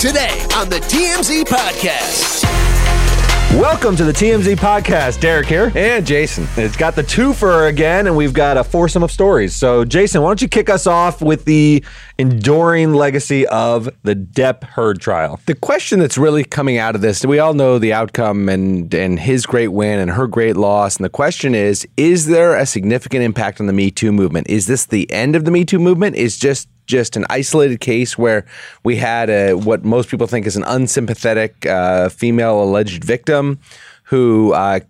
Today on the TMZ Podcast. Welcome to the TMZ podcast. Derek here. And Jason. It's got the twofer again, and we've got a foursome of stories. So, Jason, why don't you kick us off with the enduring legacy of the Depp Heard trial? The question that's really coming out of this, we all know the outcome and and his great win and her great loss. And the question is, is there a significant impact on the Me Too movement? Is this the end of the Me Too movement? Is just just an isolated case where we had a, what most people think is an unsympathetic uh, female alleged victim who uh,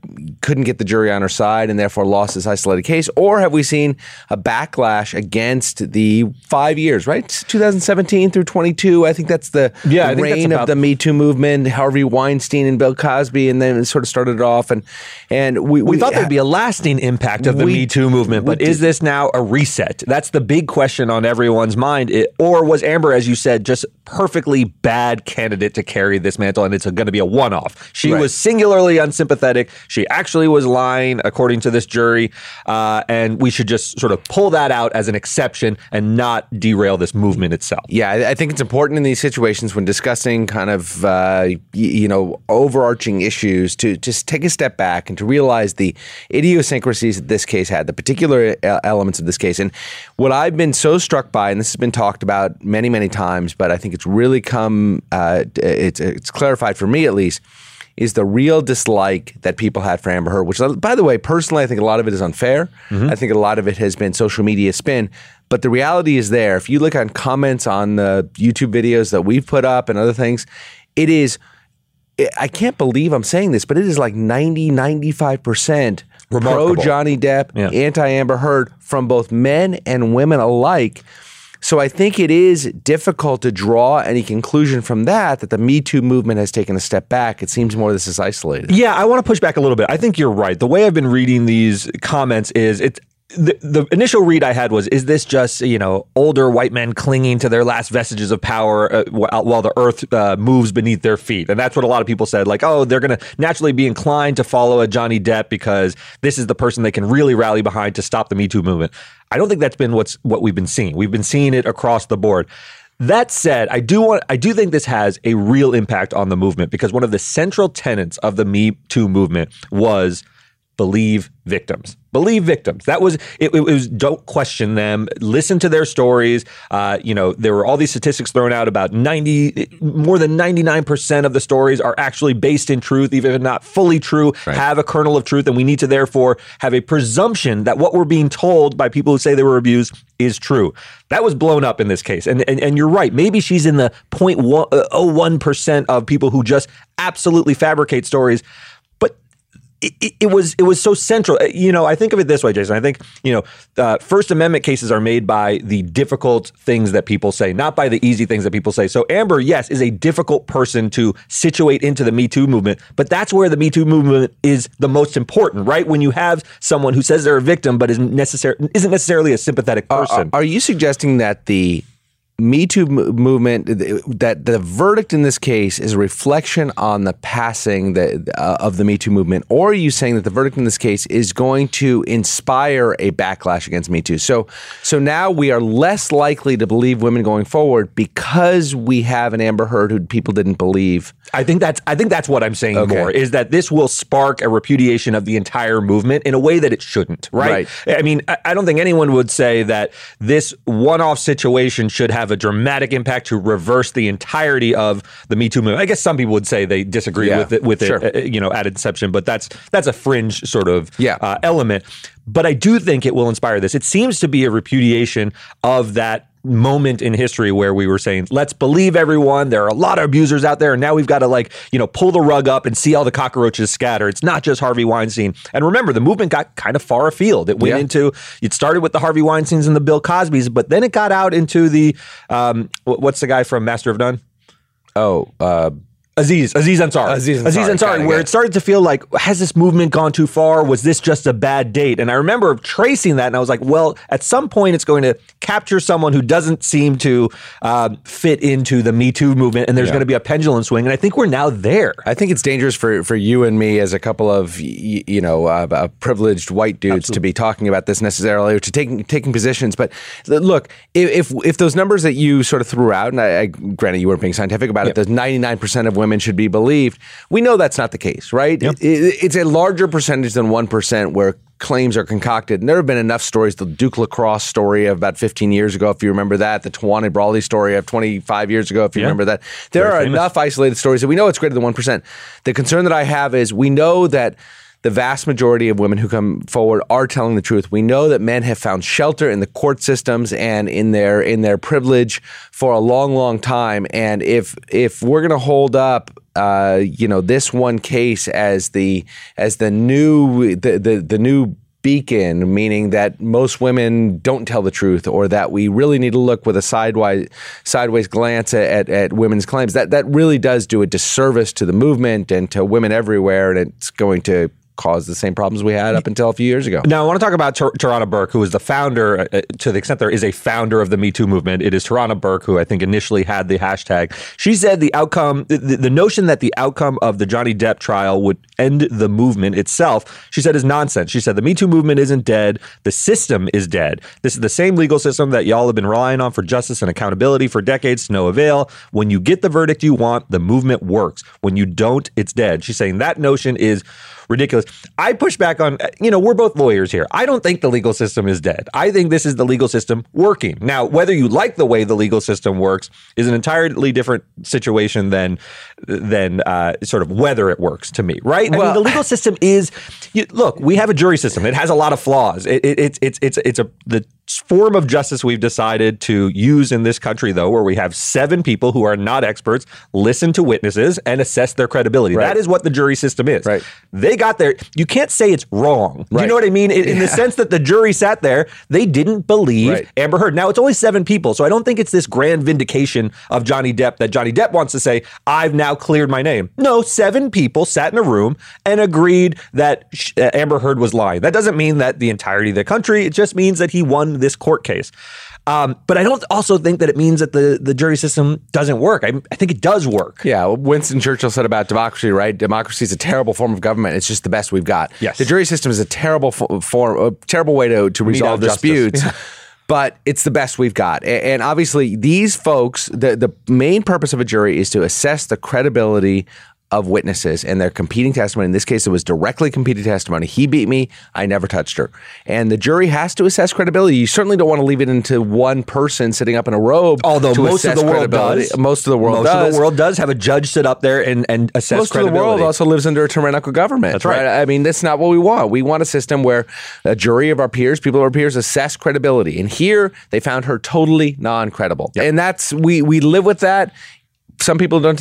couldn't get the jury on her side and therefore lost this isolated case? Or have we seen a backlash against the five years, right? 2017 through 22. I think that's the, Yeah, the reign of the Me Too movement, Harvey Weinstein and Bill Cosby, and then it sort of started it off. And, and we, We thought there'd be a lasting impact of the We- Me Too movement, but is this now a reset? That's the big question on everyone's mind. It, or was Amber, as you said, just perfectly bad candidate to carry this mantle, and it's going to be a one-off? She Right. was singularly unsympathetic. She actually was lying, according to this jury, uh, and we should just sort of pull that out as an exception and not derail this movement itself. Yeah, I- think it's important in these situations when discussing kind of uh, you know overarching issues to just take a step back and to realize the idiosyncrasies that this case had, the particular e- elements of this case, and what I've been so struck by, and this has been talked about many, many times, but I think it's really come, uh, it's it's clarified for me at least. Is the real dislike that people had for Amber Heard, which, by the way, personally, I think a lot of it is unfair. Mm-hmm. I think a lot of it has been social media spin. But the reality is there. If you look on comments on the YouTube videos that we've put up and other things, it is, I can't believe I'm saying this, but it is like 90, 95% pro Johnny Depp, Yeah. anti Amber Heard from both men and women alike. So I think it is difficult to draw any conclusion from that that the Me Too movement has taken a step back. It seems more this is isolated. Yeah, I want to push back a little bit. I think you're right. The way I've been reading these comments is it's the, the initial read I had was is this just you know older white men clinging to their last vestiges of power uh, while the earth uh, moves beneath their feet and that's what a lot of people said like oh they're going to naturally be inclined to follow a Johnny Depp because this is the person they can really rally behind to stop the Me Too movement. I don't think that's been what's what we've been seeing. We've been seeing it across the board. That said, I do want I do think this has a real impact on the movement because one of the central tenets of the Me Too movement was believe victims. Believe victims. That was it, it was don't question them. Listen to their stories. Uh, you know, there were all these statistics thrown out about 90 more than 99% of the stories are actually based in truth, even if not fully true, have a kernel of truth, and we need to therefore have a presumption that what we're being told by people who say they were abused is true. That was blown up in this case. And and, and you're right. Maybe she's in the 0.01% of people who just absolutely fabricate stories. It, it, was it was so central. Uh, You know, I think of it this way, Jason. I think you know, uh, First Amendment cases are made by the difficult things that people say, not by the easy things that people say. So Amber, yes, is a difficult person to situate into the Me Too movement, but that's where the Me Too movement is the most important, right? When you have someone who says they're a victim but isn't necessar- isn't necessarily a sympathetic person. Are, are you suggesting that the Me Too mo- movement, th- that the verdict in this case is a reflection on the passing the, uh, of the Me Too movement, or are you saying that the verdict in this case is going to inspire a backlash against Me Too? So, so now we are less likely to believe women going forward because we have an Amber Heard who people didn't believe. I think that's I think that's what I'm saying Okay. more is that this will spark a repudiation of the entire movement in a way that it shouldn't, right? I mean, I, I don't think anyone would say that this one-off situation should have a dramatic impact to reverse the entirety of the Me Too movement. I guess some people would say they disagree Yeah, with it with sure. it, uh, you know, at inception, but that's that's a fringe sort of Yeah. uh, element. But I do think it will inspire this. It seems to be a repudiation of that moment in history where we were saying, let's believe everyone. There are a lot of abusers out there. And now we've got to, like, you know, pull the rug up and see all the cockroaches scatter. It's not just Harvey Weinstein. And remember, the movement got kind of far afield. It went Yeah. into, it started with the Harvey Weinsteins and the Bill Cosbys, but then it got out into the, um, what's the guy from Master of None? Oh, uh, Aziz, Aziz Ansari. Aziz Aziz Ansari, Ansari, got where it started to feel like, has this movement gone too far? Was this just a bad date? And I remember tracing that and I was like, well, at some point it's going to capture someone who doesn't seem to uh, fit into the Me Too movement and there's Yeah. going to be a pendulum swing. And I think we're now there. I think it's dangerous for, for you and me as a couple of you know uh, uh, privileged white dudes to be talking about this necessarily or to taking taking positions. But look, if if, if those numbers that you sort of threw out, and I, I granted you weren't being scientific about it, nine percent of women should be believed. We know that's not the case, right? It- it- it's a larger percentage than one percent where claims are concocted. And there have been enough stories. The Duke Lacrosse story of about 15 years ago, if you remember that. The Tawana Brawley story of 25 years ago, if you Yeah. remember that. There Very are famous. enough isolated stories that we know it's greater than 1%. The concern that I have is we know that the vast majority of women who come forward are telling the truth. We know that men have found shelter in the court systems and in their in their privilege for a long, long time. And if if we're going to hold up, uh, you know, this one case as the as the new the the, the new beacon, meaning that most women don't tell the truth, or that we really need to look with a sideways sideways glance at, at, at women's claims. That that really does do a disservice to the movement and to women everywhere, and it's going to cause the same problems we had up until a few years ago. Now, I want to talk about Tar- Tarana Burke, who is the founder, uh, to the extent there is a founder of the Me Too movement. It is Tarana Burke, who I think initially had the hashtag. She said the outcome, the, the notion that the outcome of the Johnny Depp trial would end the movement itself, she said is nonsense. She said the Me Too movement isn't dead. The system is dead. This is the same legal system that y'all have been relying on for justice and accountability for decades to no avail. When you get the verdict you want, the movement works. When you don't, it's dead. She's saying that notion is ridiculous. I push back on, you know, we're both lawyers here. I don't think the legal system is dead. I think this is the legal system working. Now, whether you like the way the legal system works is an entirely different situation than than uh, sort of whether it works to me, right? I mean, the legal system is. You, look, we have a jury system. It has a lot of flaws. It, it, it's it's it's it's a the form of justice we've decided to use in this country, though, where we have seven people who are not experts listen to witnesses and assess their credibility. Right. That is what the jury system is. Right. They got there. You can't say it's wrong. Do you know what I mean? In, in the sense that the jury sat there, they didn't believe Right. Amber Heard. Now it's only seven people, so I don't think it's this grand vindication of Johnny Depp that Johnny Depp wants to say, "I've now cleared my name." No, seven people sat in a room and agreed that sh- uh, Amber Heard was lying. That doesn't mean that the entirety of the country. It just means that he won this court case. Um, but I don't also think that it means that the, the jury system doesn't work. I, I think it does work. Yeah, Winston Churchill said about democracy, right? Democracy is a terrible form of government. It's just the best we've got. Yes. The jury system is a terrible fo- form, a terrible way to, to resolve disputes. But it's the best we've got. A- And obviously, these folks, the, the main purpose of a jury is to assess the credibility of witnesses and their competing testimony. In this case, it was directly competing testimony. He beat me. I never touched her. And the jury has to assess credibility. You certainly don't want to leave it into one person sitting up in a robe. Although to most of the world does, Most of the world does. most does. of the world does have a judge sit up there and and assess Most of the credibility. world also lives under a tyrannical government. That's right. I mean, that's not what we want. We want a system where a jury of our peers, people of our peers, assess credibility. And here, they found her totally non-credible, and that's we we live with that. Some people don't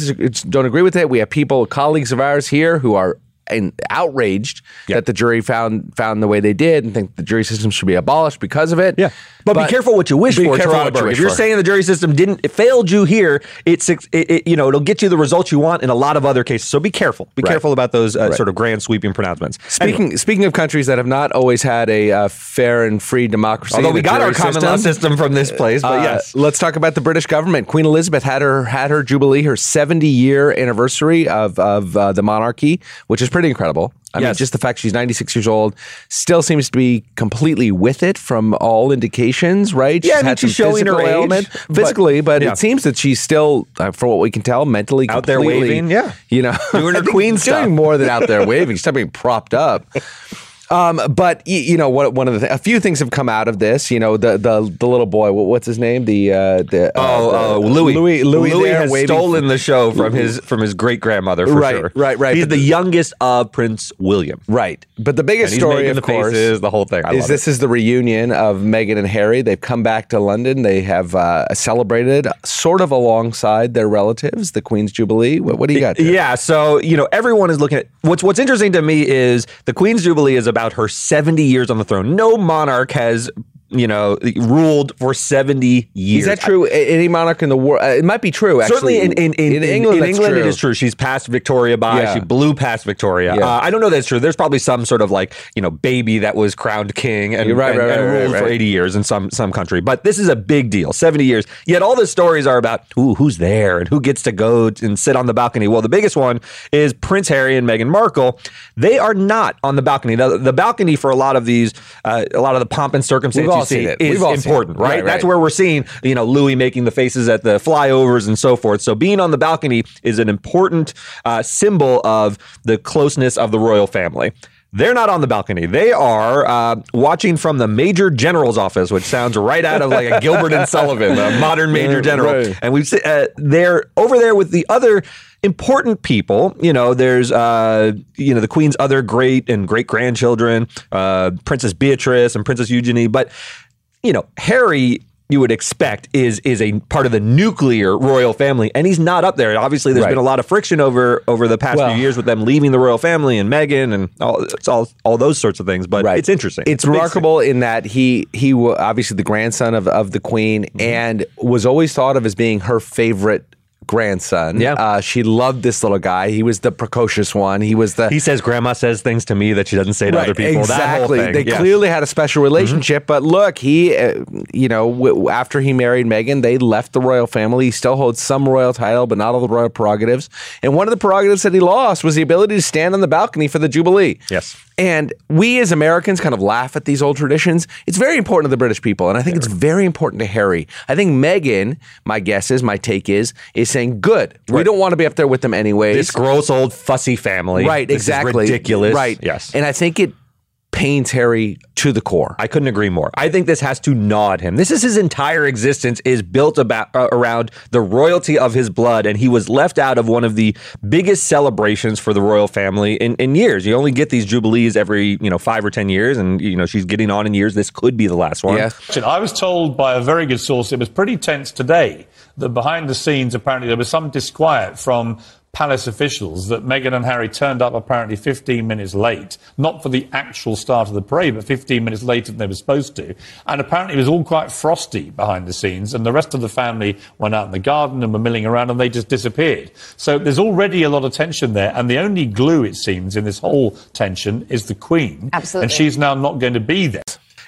don't agree with it. We have people, colleagues of ours here, who are and outraged that the jury found found the way they did and think the jury system should be abolished because of it. Yeah. But, be careful what you wish for, careful Tarana what you Burke. wish If you're for. saying the jury system didn't it failed you here, it's it, it, you know it'll get you the results you want in a lot of other cases. So be careful. Be Right. careful about those uh, sort of grand sweeping pronouncements. Speaking speaking of countries that have not always had a uh, fair and free democracy, Although we got our common law system from this place, but Uh, yes. let's talk about the British government. Queen Elizabeth had her had her jubilee, her seventy year anniversary of of uh, the monarchy, which is pretty incredible. I mean, just the fact she's ninety six years old, still seems to be completely with it from all indications, right? Yeah, I mean, had she's some showing her physical age, element, but- physically, but yeah. it seems that she's still, uh, for what we can tell, mentally Out there waving, yeah. you know, Doing her queen doing more than out there waving. She's not being propped up. Um, but you know what? One of the th- a few things have come out of this. You know the the, the little boy. What, what's his name? The uh, the uh, Oh, the- oh, Louis. Louis Louis, there has waving- stolen the show from his from his great grandmother for Right, sure. right, right, He's but the youngest of Prince William. Right, but the biggest story, of the course, faces, the whole thing. I is this is the reunion of Meghan and Harry. They've come back to London. They have uh, celebrated sort of alongside their relatives, the Queen's Jubilee. What, what do you got? there? Yeah, so you know everyone is looking at what's what's interesting to me is the Queen's Jubilee is about her 70 years on the throne. No monarch has you know ruled for 70 years. Is that true? A- Any monarch in the world? Uh, it might be true. Actually, Certainly in, in, in, in England, in England true. it is true. She's passed Victoria by. Yeah. She blew past Victoria. Yeah. Uh, I don't know that's true. There's probably some sort of like you know baby that was crowned king and, right, and, right, and ruled right, for 80 years in some some country. But this is a big deal. 70 years. Yet all the stories are about ooh, who's there and who gets to go and sit on the balcony. Well, the biggest one is Prince Harry and Meghan Markle. They are not on the balcony. The, the balcony for a lot of these, uh, a lot of the pomp and circumstance all seen it. is important, it. right? Right, That's right. where we're seeing, you know, Louis making the faces at the flyovers and so forth. So being on the balcony is an important uh, symbol of the closeness of the royal family. They're not on the balcony. They are uh, watching from the Major General's office, which sounds right out of like a Gilbert and Sullivan, a modern Major General. And we've uh, they're over there with the other important people. You know, there's uh, you know the Queen's other great and great grandchildren, uh, Princess Beatrice and Princess Eugenie. But you know, Harry. You would expect is is a part of the nuclear royal family, and he's not up there. Obviously, there's Right. been a lot of friction over over the past Well- few years with them leaving the royal family and Meghan and all it's all all those sorts of things. But Right. it's interesting. It's big remarkable in that he he obviously the grandson of of the queen Mm-hmm. and was always thought of as being her favorite grandson. Yeah. uh, she loved this little guy. He was the precocious one. He was the He says grandma says things to me that she doesn't say to other people. Exactly. They. Mm-hmm. clearly had a special relationship. But look, he, uh, you know, w- after he married Meghan, they left the royal family. He still holds some royal title, but not all the royal prerogatives. And one of the prerogatives that he lost was the ability to stand on the balcony for the Jubilee. Yes. And we as Americans kind of laugh at these old traditions. It's very important to the British people. And I think it's very important to Harry. I think Meghan, my guess is, my take is, is saying, good. We don't want to be up there with them anyway. this gross old fussy family. Right, This is exactly. ridiculous. Right. Yes. And I think it pains Harry to the core. I couldn't agree more. I think this has to gnaw at him. This is his entire existence is built about uh, around the royalty of his blood, and he was left out of one of the biggest celebrations for the royal family in, in years. You only get these jubilees every you know five or ten years, and you know she's getting on in years. This could be the last one. Yes. I was told by a very good source it was pretty tense today that behind the scenes, apparently, there was some disquiet from palace officials that Meghan and Harry turned up apparently 15 minutes late, not for the actual start of the parade, but 15 minutes later than they were supposed to. And apparently it was all quite frosty behind the scenes, and the rest of the family went out in the garden and were milling around and they just disappeared. So there's already a lot of tension there, and the only glue, it seems, in this whole tension is the Queen. Absolutely. And she's now not going to be there.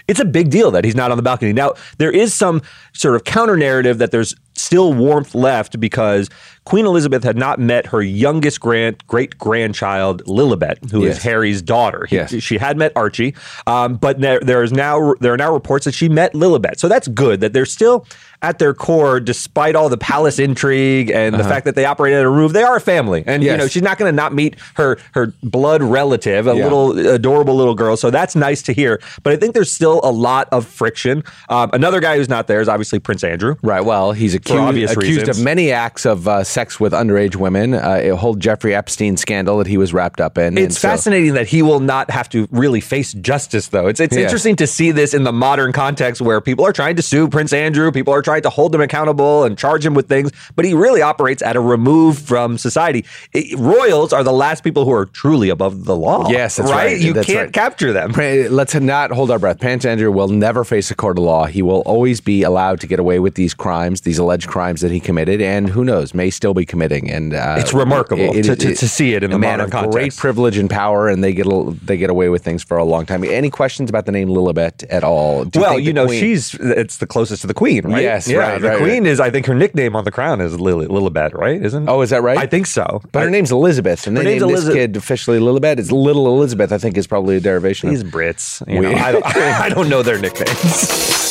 it's a big deal that he's not on the balcony. Now, there is some sort of counter narrative that there's still warmth left because Queen Elizabeth had not met her youngest grand great grandchild Lilibet, who is Yes. Harry's daughter. He- Yes. She had met Archie, um, but there, there is now there are now reports that she met Lilibet. So that's good that they're still at their core, despite all the palace intrigue and the fact that they operate at a roof, they are a family. And you Uh-huh. Know, she's not going to not meet her her blood relative, a Yeah. little adorable little girl. So that's nice to hear. But I think there's still a lot of friction. Um, another guy who's not there is obviously Prince Andrew. Right. Well, he's accused, accused of many acts of uh, sex with underage women. Uh, a whole Jeffrey Epstein scandal that he was wrapped up in. It's And so- fascinating that he will not have to really face justice, though. It's it's Yeah. interesting to see this in the modern context where people are trying to sue Prince Andrew, people are trying to hold him accountable and charge him with things, but he really operates at a remove from society. It- royals are the last people who are truly above the law. Yes, that's right. You That's can't right. capture them. Let's not hold our breath. Prince Andrew will never face a court of law. He will always be allowed to get away with these crimes, these alleged crimes that he committed, and who knows, may still be committing. And uh, It's remarkable to- to- to see it in a the man modern of great privilege and power, and they get a, they get away with things for a long time. Any questions about the name Lilibet at all? Do well, think you know, Queen- she's it's the closest to the queen, right? Yes, yeah. right, The right, queen right. is, I think, her nickname on the crown is Lily Lilibet, right? Isn't? Oh, is that right? I think so. But her name's Elizabeth, and they Her name's this kid officially Lilibet. It's Little Elizabeth, I think, is probably a derivation. of- These Brits, you know, I, don't, I don't know their nicknames.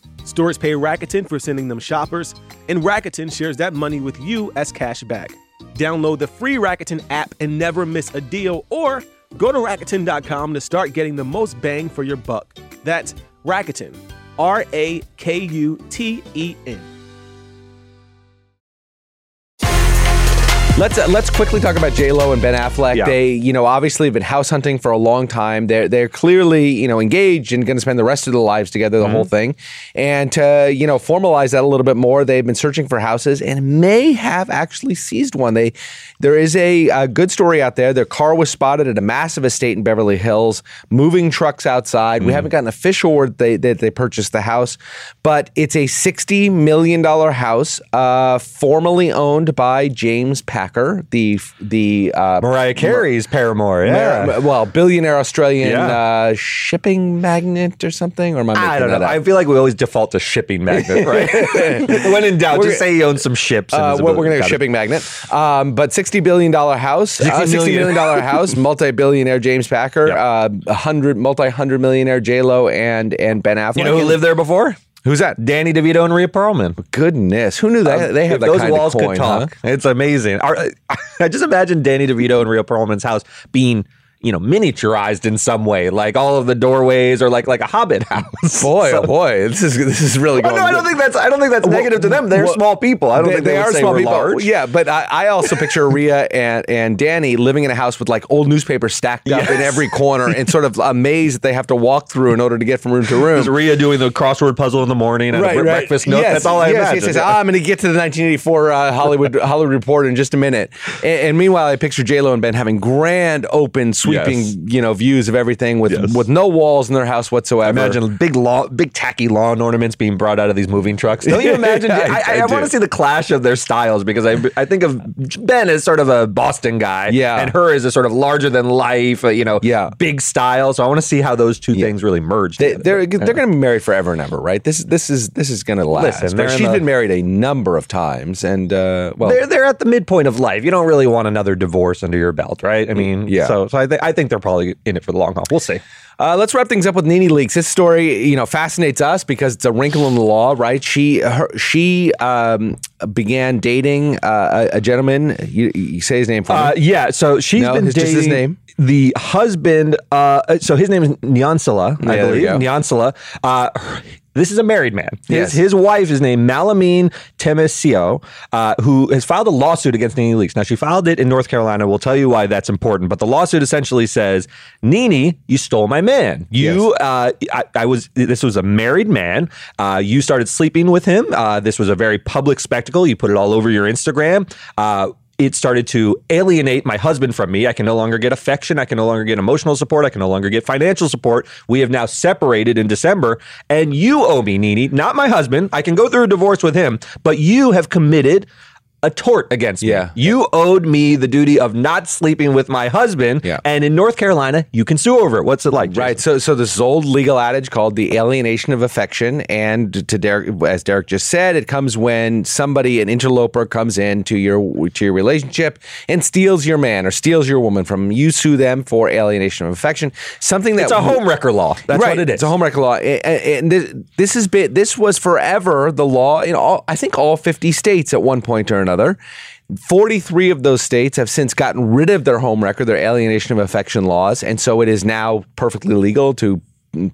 Stores pay Rakuten for sending them shoppers, and Rakuten shares that money with you as cash back. Download the free Rakuten app and never miss a deal, or go to Rakuten.com to start getting the most bang for your buck. That's Rakuten, R A K U T E N. Let's uh, let's quickly talk about J Lo and Ben Affleck. Yeah. They, you know, obviously have been house hunting for a long time. They're they're clearly, you know, engaged and going to spend the rest of their lives together, the whole thing. And to you know formalize that a little bit more, they've been searching for houses and may have actually seized one. They there is a, a good story out there. Their car was spotted at a massive estate in Beverly Hills, moving trucks outside. We haven't gotten official word they that they purchased the house, but it's a sixty million dollar house, uh, formerly owned by James Packer, the the uh, Mariah Carey's paramour. Yeah. Mar- well, billionaire Australian Yeah. uh, shipping magnate or something. Or am I making I don't know. up? I feel like we always default to shipping magnet, right? when in doubt, We're just say he owns some ships. and Uh, we're we're going to it. shipping magnet. Um, but $60 billion house, uh, $60 million. million dollar house, multi billionaire James Packer, Yep. uh, a hundred, multi hundred millionaire J Lo and, and Ben Affleck. You know who lived there before? Who's that? Danny DeVito and Rhea Perlman. Goodness. Who knew that? Um, they If have that those kind walls of coin, could talk. huh? It's amazing. Our- I just imagine Danny DeVito and Rhea Perlman's house being, you know, miniaturized in some way, like all of the doorways or like like a Hobbit house. Boy, So- oh boy, this is this is really Well, going. no, I don't think that's I don't think that's negative to them. They're well, small people. I don't they, think they, they are small people. large. Yeah, but I, I also picture Rhea and, and Danny living in a house with like old newspapers stacked up in every corner and sort of a maze that they have to walk through in order to get from room to room. Is Rhea doing the crossword puzzle in the morning and a breakfast nook? Yes, That's all I yes, imagine. Yes, yes. Ah, I'm going to get to the 1984 uh, Hollywood Hollywood Report in just a minute. And, and meanwhile, I picture J Lo and Ben having grand, open, sweeping, Yes. you know, views of everything with Yes. with no walls in their house whatsoever. Imagine big law, big tacky lawn ornaments being brought out of these moving trucks. Don't you imagine? Yeah, I, I- I, I want to see the clash of their styles because I, I think of Ben as sort of a Boston guy, Yeah. and her as a sort of larger than life, uh, you know, Yeah. big style. So I want to see how those two things really merge. They, together. they're they're going to be married forever and ever, right? This this is this is going to last. Listen, she's been married a number of times, and uh, well, they're they're at the midpoint of life. You don't really want another divorce under your belt, right? I mean, Yeah. So so I think I think they're probably in it for the long haul. We'll see. Uh, let's wrap things up with Nene Leakes. This story, you know, fascinates us because it's a wrinkle in the law, right? She her, she um, began dating uh, a, a gentleman. You, you say his name for Uh, me. yeah, so she's No, been it's dating his name? the husband. Uh, so his name is Nyansala, I Yeah, there believe. Nyansala. Uh, this is a married man. His, Yes. his wife is named Malamine Temesio, uh, who has filed a lawsuit against Nene Leakes. Now, she filed it in North Carolina. We'll tell you why that's important. But the lawsuit essentially says, Nene, you stole my man. You, uh, I, I was, this was a married man. Uh, you started sleeping with him. Uh, this was a very public spectacle. You put it all over your Instagram. It started to alienate my husband from me. I can no longer get affection. I can no longer get emotional support. I can no longer get financial support. We have now separated in December, and you owe me, Nene, not my husband. I can go through a divorce with him, but you have committed a tort against Yeah. me. You owed me the duty of not sleeping with my husband. Yeah. And in North Carolina, you can sue over it. What's it like? Jason? Right. So, so this old legal adage called the alienation of affection, and to Derek, as Derek just said, it comes when somebody, an interloper, comes in to your to your relationship and steals your man or steals your woman from you. Sue them for alienation of affection. Something that's a home wrecker law. That's right. what it is. It's a home record law, and this, this has been this was forever the law in all. I think all fifty states at one point or another. 43 of those states have since gotten rid of their home record, their alienation of affection laws, and so it is now perfectly legal to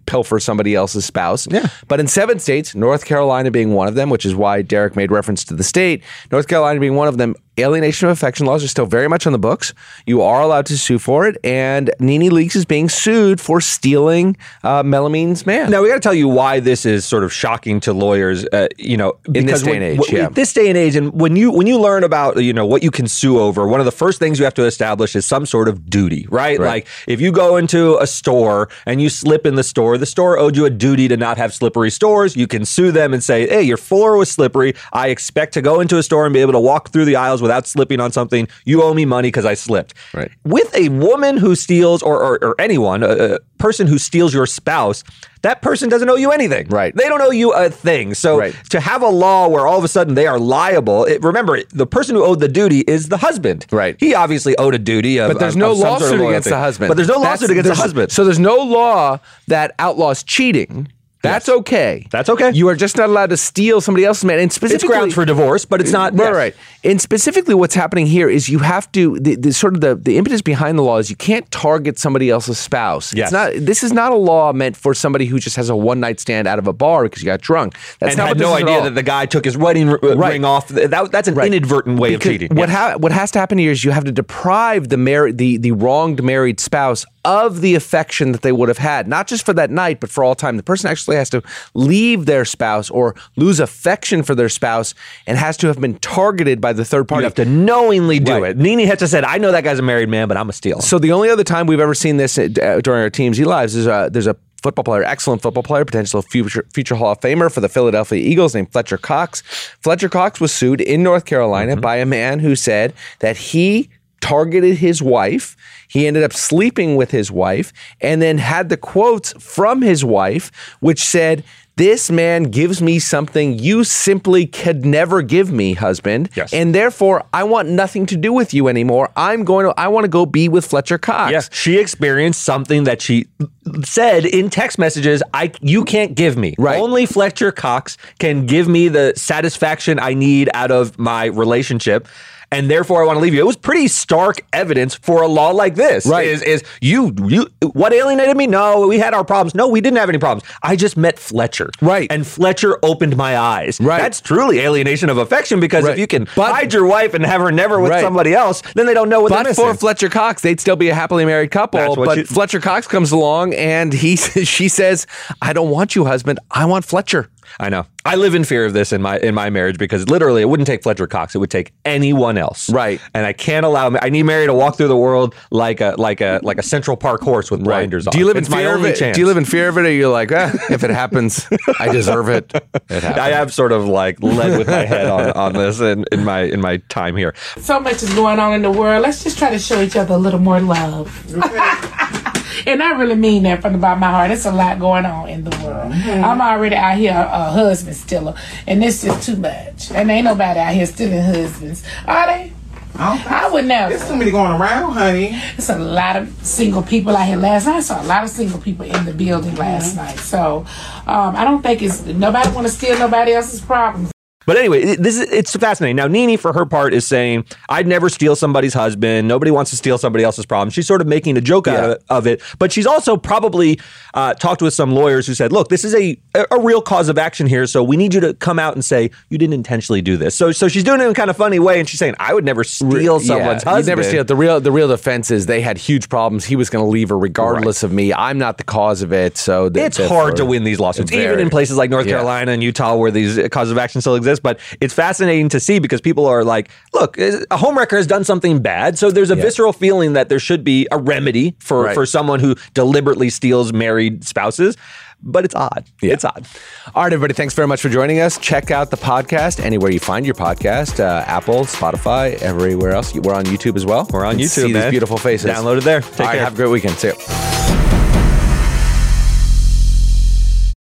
pilfer somebody else's spouse. Yeah. But in seven states, North Carolina being one of them, which is why Derek made reference to the state, North Carolina being one of them, alienation of affection laws are still very much on the books. You are allowed to sue for it, and Nene Leakes is being sued for stealing uh, Melamine's man. Now we got to tell you why this is sort of shocking to lawyers. Uh, you know, In this day when- and age, when- yeah. this day and age, and when you when you learn about you know what you can sue over, one of the first things you have to establish is some sort of duty, right? Right. Like if you go into a store and you slip in the store, the store owed you a duty to not have slippery stores. You can sue them and say, "Hey, your floor was slippery. I expect to go into a store and be able to walk through the aisles without slipping on something, you owe me money because I slipped. Right. With a woman who steals, or, or, or anyone, a, a person who steals your spouse, that person doesn't owe you anything. Right. They don't owe you a thing. So Right. to have a law where all of a sudden they are liable, it, remember, the person who owed the duty is the husband. Right. He obviously owed a duty of But there's of- no of some sort of lawsuit against the husband. But there's no That's- lawsuit against the husband. So there's no law that outlaws cheating. That's okay. That's okay. You are just not allowed to steal somebody else's man. And it's grounds for divorce, but it's not. Right, yes. right. And specifically, what's happening here is you have to the, the sort of the, the impetus behind the law is you can't target somebody else's spouse. Yes. It's not. This is not a law meant for somebody who just has a one night stand out of a bar because you got drunk. That's and not had no this is at idea that the guy took his wedding r- uh, Right. ring off. That, that's an Right. inadvertent way Because of cheating. What Yes. ha- what has to happen here is you have to deprive the mar- the the wronged married spouse of the affection that they would have had, not just for that night, but for all time. The person actually has to leave their spouse or lose affection for their spouse and has to have been targeted by the third party. you have to knowingly do Right. it. Nene had to said, "I know that guy's a married man, but I'm a steal." So the only other time we've ever seen this uh, during our TMZ lives is uh, there's a football player, excellent football player, potential future future Hall of Famer for the Philadelphia Eagles named Fletcher Cox. Fletcher Cox was sued in North Carolina by a man who said that he targeted his wife. He ended up sleeping with his wife and then had the quotes from his wife which said this man gives me something you simply could never give me, husband. Yes. And therefore, I want nothing to do with you anymore. I'm going to, I want to go be with Fletcher Cox. Yes, she experienced something that she said in text messages. I you can't give me. Right. Only Fletcher Cox can give me the satisfaction I need out of my relationship. And therefore, I want to leave you. It was pretty stark evidence for a law like this. Right. Is is you you what alienated me? No, we had our problems. No, we didn't have any problems. I just met Fletcher. Right. And Fletcher opened my eyes. Right. That's truly alienation of affection because Right. if you can But- hide your wife and have her never with Right. somebody else, then they don't know what But for Fletcher Cox, they'd still be a happily married couple. But you- Fletcher Cox comes along and he she says, "I don't want you, husband. I want Fletcher." I know. I live in fear of this in my in my marriage because literally it wouldn't take Fletcher Cox. It would take anyone else. Right. And I can't allow. I need Mary to walk through the world like a like a like a Central Park horse with blinders on. Do you live It's in fear of it? chance. Do you live in fear of it, or you're like, eh, if it happens, I deserve it. It. I have sort of like led with my head on, on this in, in my in my time here. so much is going on in the world. Let's just try to show each other a little more love. and I really mean that from the bottom of my heart. It's a lot going on in the world. I'm already out here a husband stiller, and it's just too much. And ain't nobody out here stealing husbands, are they? I would never. There's too many going around, honey. It's a lot of single people out here last night. I saw a lot of single people in the building last night. So um, I don't think it's nobody want to steal nobody else's problems. But anyway, this is it's fascinating. Now, Nene, for her part, is saying, "I'd never steal somebody's husband. Nobody wants to steal somebody else's problem." She's sort of making a joke out Yeah. of it, of it, but she's also probably uh, talked with some lawyers who said, "Look, this is a a real cause of action here, so we need you to come out and say you didn't intentionally do this." So, so she's doing it in a kind of funny way, and she's saying, "I would never steal someone's yeah, husband." Never steal. The real the real defense is they had huge problems. He was going to leave her regardless of me. I'm not the cause of it. So th- It's hard to win these lawsuits, even in places like North Yeah. Carolina and Utah, where these causes of action still exist. But it's fascinating to see because people are like, "Look, a homewrecker has done something bad, so there's a visceral feeling that there should be a remedy for Right. for someone who deliberately steals married spouses." But it's odd. It's odd. All right, everybody. Thanks very much for joining us. Check out the podcast anywhere you find your podcast: uh, Apple, Spotify, everywhere else. We're on YouTube as well. We're on You YouTube, See man. these beautiful faces. Download it there. Take All right, care. Have a great weekend. See you.